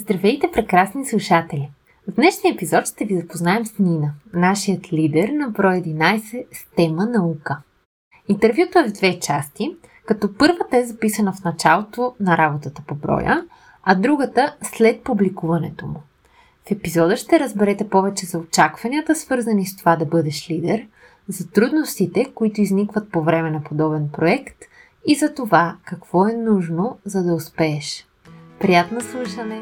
Здравейте, прекрасни слушатели! В днешния епизод ще ви запознаем с Нина, нашият лидер на брой 11 с тема наука. Интервюто е в две части, като първата е записана в началото на работата по броя, а другата след публикуването му. В епизода ще разберете повече за очакванията, свързани с това да бъдеш лидер, за трудностите, които изникват по време на подобен проект и за това какво е нужно, за да успееш. Приятно слушане!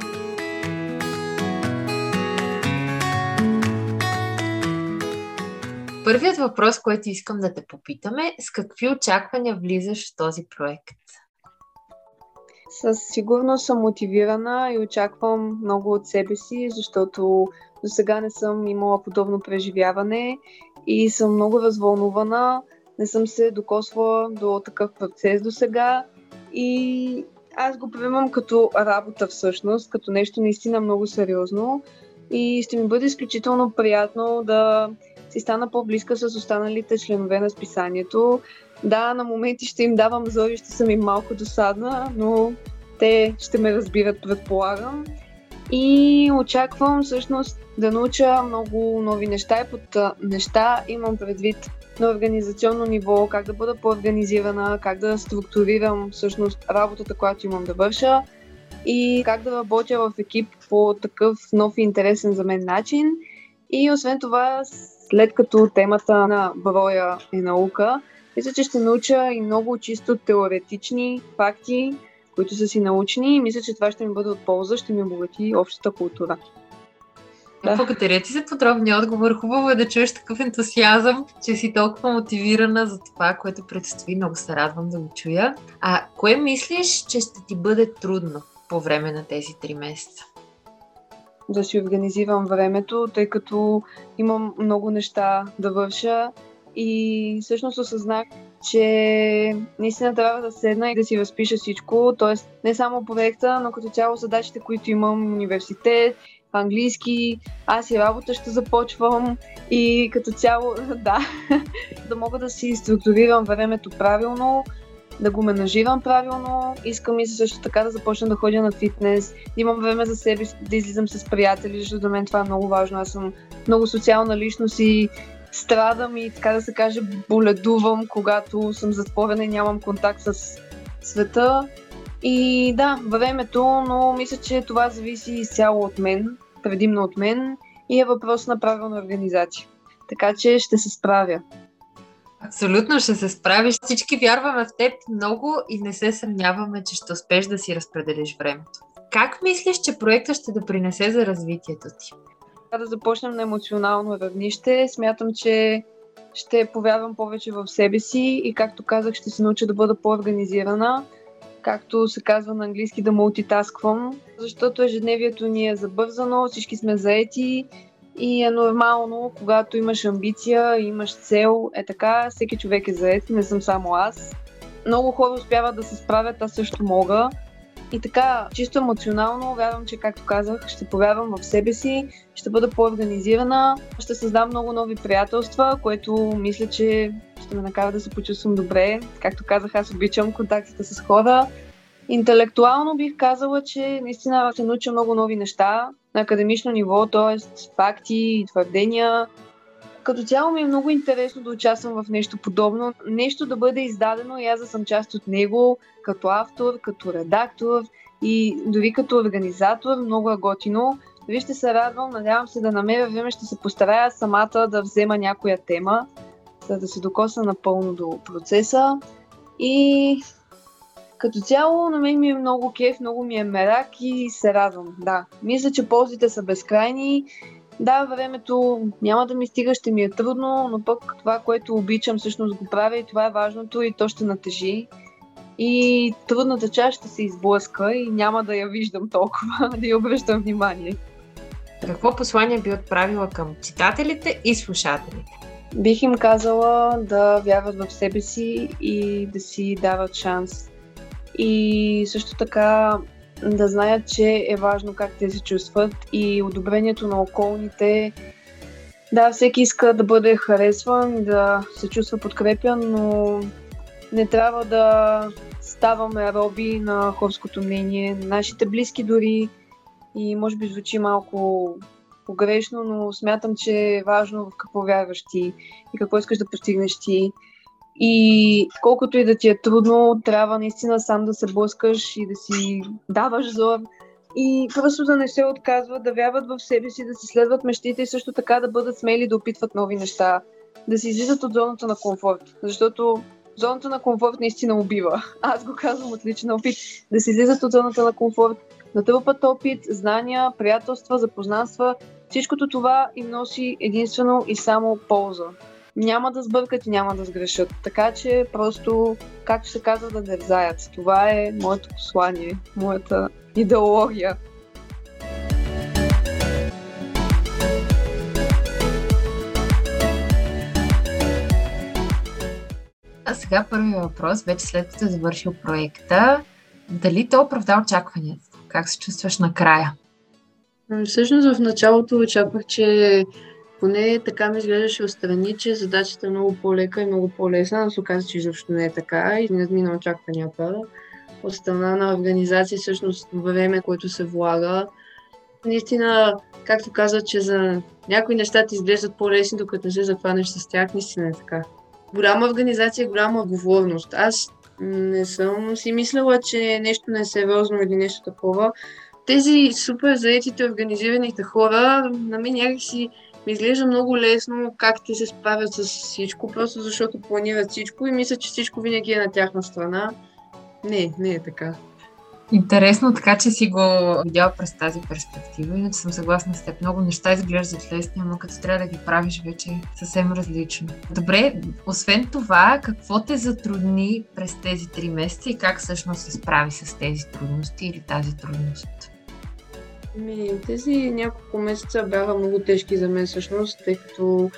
Първият въпрос, който искам да те попитаме, с какви очаквания влизаш в този проект? Със сигурност съм мотивирана и очаквам много от себе си, защото до сега не съм имала подобно преживяване и съм много развълнувана. Не съм се докосвала до такъв процес до сега и аз го приемам като работа всъщност, като нещо наистина много сериозно и ще ми бъде изключително приятно да си стана по-близка с останалите членове на списанието. Да, на моменти ще им давам зори, ще съм им малко досадна, но те ще ме разбират, предполагам. И очаквам всъщност да науча много нови неща и под неща имам предвид на организационно ниво, как да бъда по-организирана, как да структурирам всъщност работата, която имам да върша и как да работя в екип по такъв нов и интересен за мен начин. И освен това, след като темата на броя е наука, мисля, че ще науча и много чисто теоретични факти, които са си научни и мисля, че това ще ми бъде от полза, ще ми обогати общата култура. Да. Благодаря ти за подробния отговор. Хубаво е да чуеш такъв ентусиазъм, че си толкова мотивирана за това, което предстои. Много се радвам да го чуя. А кое мислиш, че ще ти бъде трудно по време на тези три месеца? Да си организирам времето, тъй като имам много неща да върша и всъщност осъзнах, че наистина трябва да седна и да си разпиша всичко, т.е. не само проекта, но като цяло задачите, които имам университет английски, аз и работа ще започвам и като цяло, да, да мога да си структурирам времето правилно, да го менажирам правилно. Искам и също така да започна да ходя на фитнес, имам време за себе си, да излизам с приятели, защото за мен това е много важно. Аз съм много социална личност и страдам и така да се каже боледувам, когато съм затворена и нямам контакт с света. И да, времето, но мисля, че това зависи изцяло от мен предимно от мен и е въпрос на правилна организация. Така че ще се справя. Абсолютно ще се справиш. Всички вярваме в теб много и не се съмняваме, че ще успеш да си разпределиш времето. Как мислиш, че проектът ще допринесе за развитието ти? Да започнем на емоционално равнище. Смятам, че ще повярвам повече в себе си и, както казах, ще се науча да бъда по-организирана както се казва на английски, да мултитасквам, защото ежедневието ни е забързано, всички сме заети и е нормално, когато имаш амбиция, имаш цел, е така, всеки човек е заед, не съм само аз. Много хора успяват да се справят, аз също мога. И така, чисто емоционално, вярвам, че, както казах, ще повярвам в себе си, ще бъда по-организирана, ще създам много нови приятелства, което мисля, че ще ме накара да се почувствам добре. Както казах, аз обичам контактите с хора. Интелектуално бих казала, че наистина ще науча много нови неща на академично ниво, т.е. факти и твърдения. Като цяло ми е много интересно да участвам в нещо подобно, нещо да бъде издадено и аз да съм част от него, като автор, като редактор и дори като организатор, много е готино. Дори ще се радвам, надявам се да намеря време, ще се постарая самата да взема някоя тема, за да се докосна напълно до процеса. И като цяло на мен ми е много кеф, много ми е мерак и се радвам. Да, мисля, че ползите са безкрайни. Да, времето няма да ми стига, ще ми е трудно, но пък това, което обичам, всъщност го правя и това е важното и то ще натежи. И трудната част ще се изблъска и няма да я виждам толкова, да я обръщам внимание. Какво послание би отправила към читателите и слушателите? Бих им казала да вярват в себе си и да си дават шанс. И също така да знаят, че е важно как те се чувстват и одобрението на околните. Да, всеки иска да бъде харесван, да се чувства подкрепян, но не трябва да ставаме роби на хорското мнение, нашите близки дори, и може би звучи малко погрешно, но смятам, че е важно в какво вярваш ти и какво искаш да постигнеш ти. И колкото и да ти е трудно, трябва наистина сам да се блъскаш и да си даваш зор. И просто да не се отказват, да вярват в себе си, да си следват мечтите и също така да бъдат смели да опитват нови неща. Да си излизат от зоната на комфорт. Защото зоната на комфорт наистина убива. Аз го казвам от личен опит. Да си излизат от зоната на комфорт, да трупат опит, знания, приятелства, запознанства. Всичкото това им носи единствено и само полза няма да сбъркат и няма да сгрешат. Така че просто, както се казва, да дързаят. Това е моето послание, моята идеология. А сега първият въпрос, вече след като е завършил проекта, дали то оправда очакванията? Как се чувстваш накрая? Ами, всъщност в началото очаквах, че поне така ми изглеждаше отстрани, че задачата е много по-лека и много по-лесна, но се оказа, че изобщо не е така и надмина очакванията. От страна на организация, всъщност време, което се влага, наистина, както каза, че за някои неща ти изглеждат по-лесни, докато не се захванеш с тях, наистина е така. Голяма организация голяма отговорност. Аз не съм си мислила, че нещо не е сериозно или нещо такова. Тези супер заетите, организираните хора, на мен някакси ми изглежда много лесно как те се справят с всичко, просто защото планират всичко и мисля, че всичко винаги е на тяхна страна. Не, не е така. Интересно, така че си го видял през тази перспектива. Иначе съм съгласна с теб. Много неща изглеждат лесни, но като трябва да ги правиш вече съвсем различно. Добре, освен това, какво те затрудни през тези три месеца и как всъщност се справи с тези трудности или тази трудност? Ми, тези няколко месеца бяха много тежки за мен всъщност, тъй като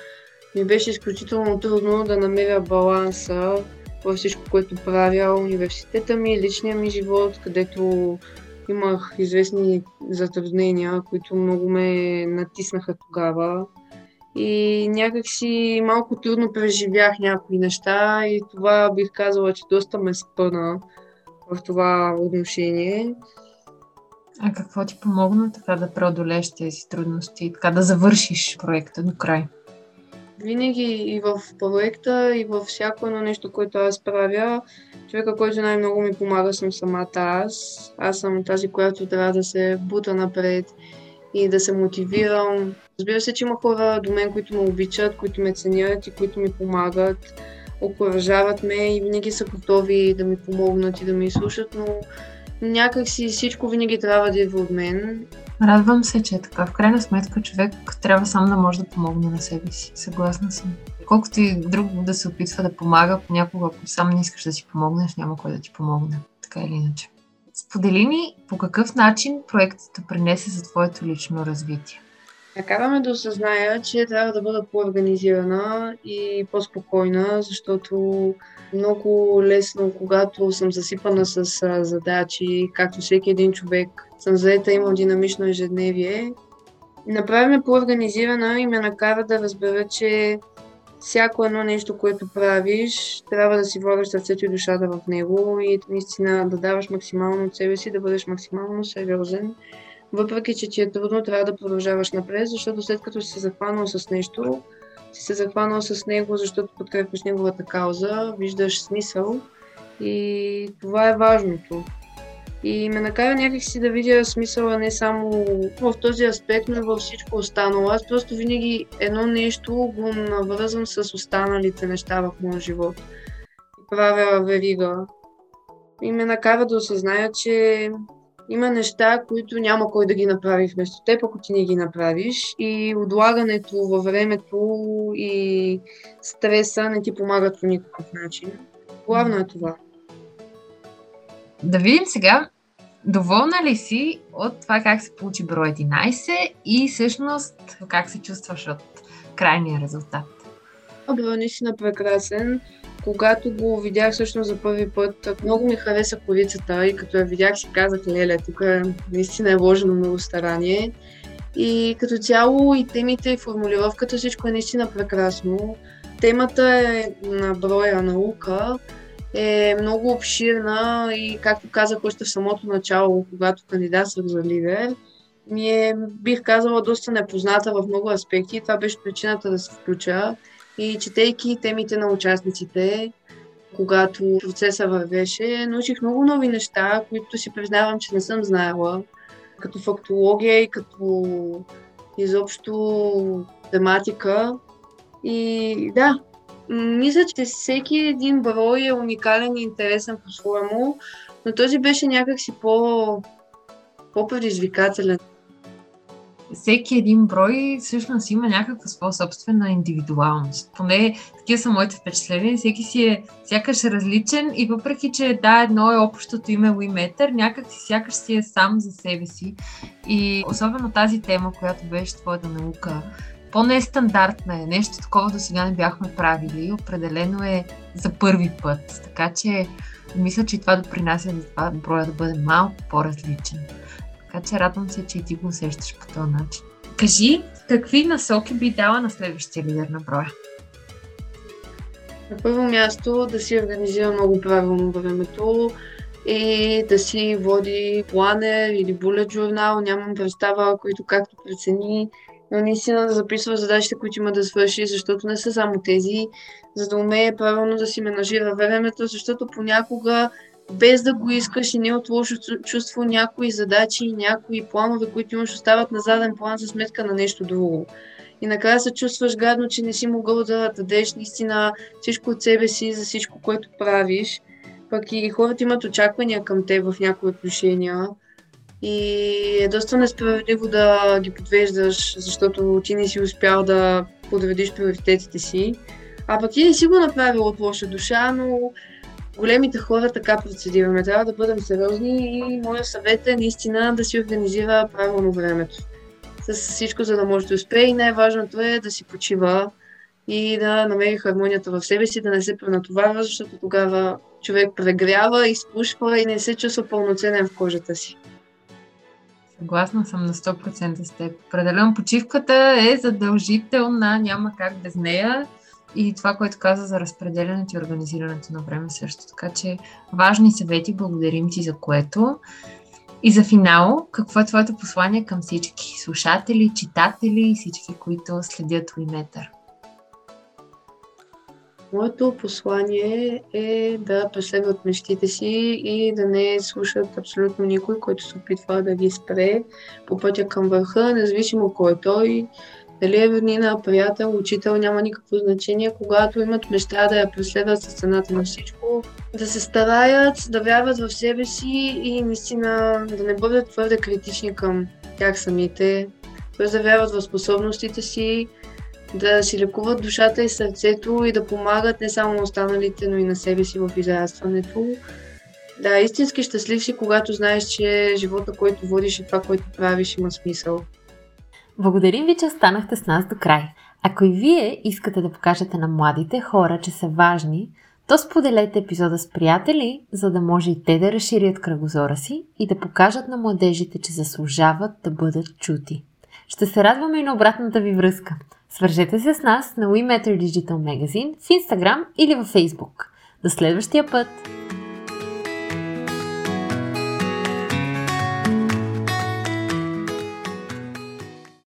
ми беше изключително трудно да намеря баланса във всичко, което правя, университета ми, личния ми живот, където имах известни затруднения, които много ме натиснаха тогава. И някакси малко трудно преживях някои неща и това бих казала, че доста ме спъна в това отношение. А какво ти помогна така да преодолееш тези трудности и така да завършиш проекта до край? Винаги и в проекта, и във всяко едно нещо, което аз правя, човека, който най-много ми помага, съм самата аз. Аз съм тази, която трябва да се бута напред и да се мотивирам. Разбира се, че има хора до мен, които ме обичат, които ме ценят и които ми помагат, окоръжават ме и винаги са готови да ми помогнат и да ми слушат, но някак си всичко винаги трябва да идва от мен. Радвам се, че е така. В крайна сметка човек трябва сам да може да помогне на себе си. Съгласна съм. Колкото и друг да се опитва да помага, понякога ако сам не искаш да си помогнеш, няма кой да ти помогне. Така или иначе. Сподели ми по какъв начин проектът принесе за твоето лично развитие. Накараме да осъзная, че трябва да бъда по-организирана и по-спокойна, защото много лесно, когато съм засипана с задачи, както всеки един човек, съм заета, имам динамично ежедневие. Направиме по-организирана и ме накара да разбера, че всяко едно нещо, което правиш, трябва да си влагаш сърцето и душата в него и наистина да даваш максимално от себе си, да бъдеш максимално сериозен въпреки, че ти е трудно, трябва да продължаваш напред, защото след като си се захванал с нещо, си се захванал с него, защото подкрепяш неговата кауза, виждаш смисъл и това е важното. И ме накара някакси да видя смисъла не само в този аспект, но и във всичко останало. Аз просто винаги едно нещо го навързвам с останалите неща в моя живот. И правя верига. И ме накара да осъзная, че има неща, които няма кой да ги направи вместо теб, ако ти не ги направиш. И отлагането във времето и стреса не ти помагат по никакъв начин. Главно е това. Да видим сега, доволна ли си от това как се получи брой 11 и всъщност как се чувстваш от крайния резултат? Брой наистина прекрасен когато го видях всъщност за първи път, много ми хареса корицата и като я видях си казах, леле, тук наистина е вложено много старание. И като цяло и темите и формулировката, всичко е наистина прекрасно. Темата е на броя наука, е много обширна и, както казах още в самото начало, когато кандидатствах за лидер, ми е, бих казала, доста непозната в много аспекти. Това беше причината да се включа. И четейки темите на участниците, когато процеса вървеше, научих много нови неща, които си признавам, че не съм знаела, като фактология и като изобщо тематика. И да, мисля, че всеки един брой е уникален и интересен по-своему, но този беше някакси по, по-предизвикателен всеки един брой всъщност има някаква своя собствена индивидуалност. Поне такива са моите впечатления. Всеки си е сякаш различен и въпреки, че да, едно е общото име Уиметър, някак си сякаш си е сам за себе си. И особено тази тема, която беше твоята наука, по-нестандартна е, нещо такова до сега не бяхме правили. Определено е за първи път. Така че мисля, че това допринася за това броя да бъде малко по-различен. Така че радвам се, че и ти го усещаш по този начин. Кажи, какви насоки би дала на следващия лидер на броя? На първо място да си организира много правилно времето и да си води планер или булет журнал, нямам представа, който както прецени, но наистина да записва задачите, които има да свърши, защото не са само тези, за да умее правилно да си менажира времето, защото понякога без да го искаш и не от лошо чувство, някои задачи и някои планове, които имаш, остават на заден план за сметка на нещо друго. И накрая се чувстваш гадно, че не си могъл да дадеш наистина всичко от себе си за всичко, което правиш. Пък и хората имат очаквания към теб в някои отношения. И е доста несправедливо да ги подвеждаш, защото ти не си успял да подредиш приоритетите си. А пък ти не си го направил от лоша душа, но големите хора така процедираме. Трябва да бъдем сериозни и моят съвет е наистина да си организира правилно времето. С всичко, за да може да успее и най-важното е да си почива и да намери хармонията в себе си, да не се пренатоварва, защото тогава човек прегрява, изпушва и не се чувства пълноценен в кожата си. Съгласна съм на 100% с теб. Определено почивката е задължителна, няма как без нея и това, което каза за разпределянето и организирането на време също. Така че важни съвети, благодарим ти за което. И за финал, какво е твоето послание към всички слушатели, читатели и всички, които следят Уиметър? Моето послание е да преследват мечтите си и да не слушат абсолютно никой, който се опитва да ги спре по пътя към върха, независимо кой е той, дали е роднина, приятел, учител, няма никакво значение. Когато имат мечта да я преследват с цената на всичко, да се стараят, да вярват в себе си и наистина да не бъдат твърде критични към тях самите, т.е. да вярват в способностите си, да си лекуват душата и сърцето и да помагат не само на останалите, но и на себе си в израстването. Да, истински щастлив си, когато знаеш, че живота, който водиш и това, което правиш, има смисъл. Благодарим ви, че останахте с нас до край. Ако и вие искате да покажете на младите хора, че са важни, то споделете епизода с приятели, за да може и те да разширят кръгозора си и да покажат на младежите, че заслужават да бъдат чути. Ще се радваме и на обратната ви връзка. Свържете се с нас на WeMatter Digital Magazine в Instagram или във Facebook. До следващия път!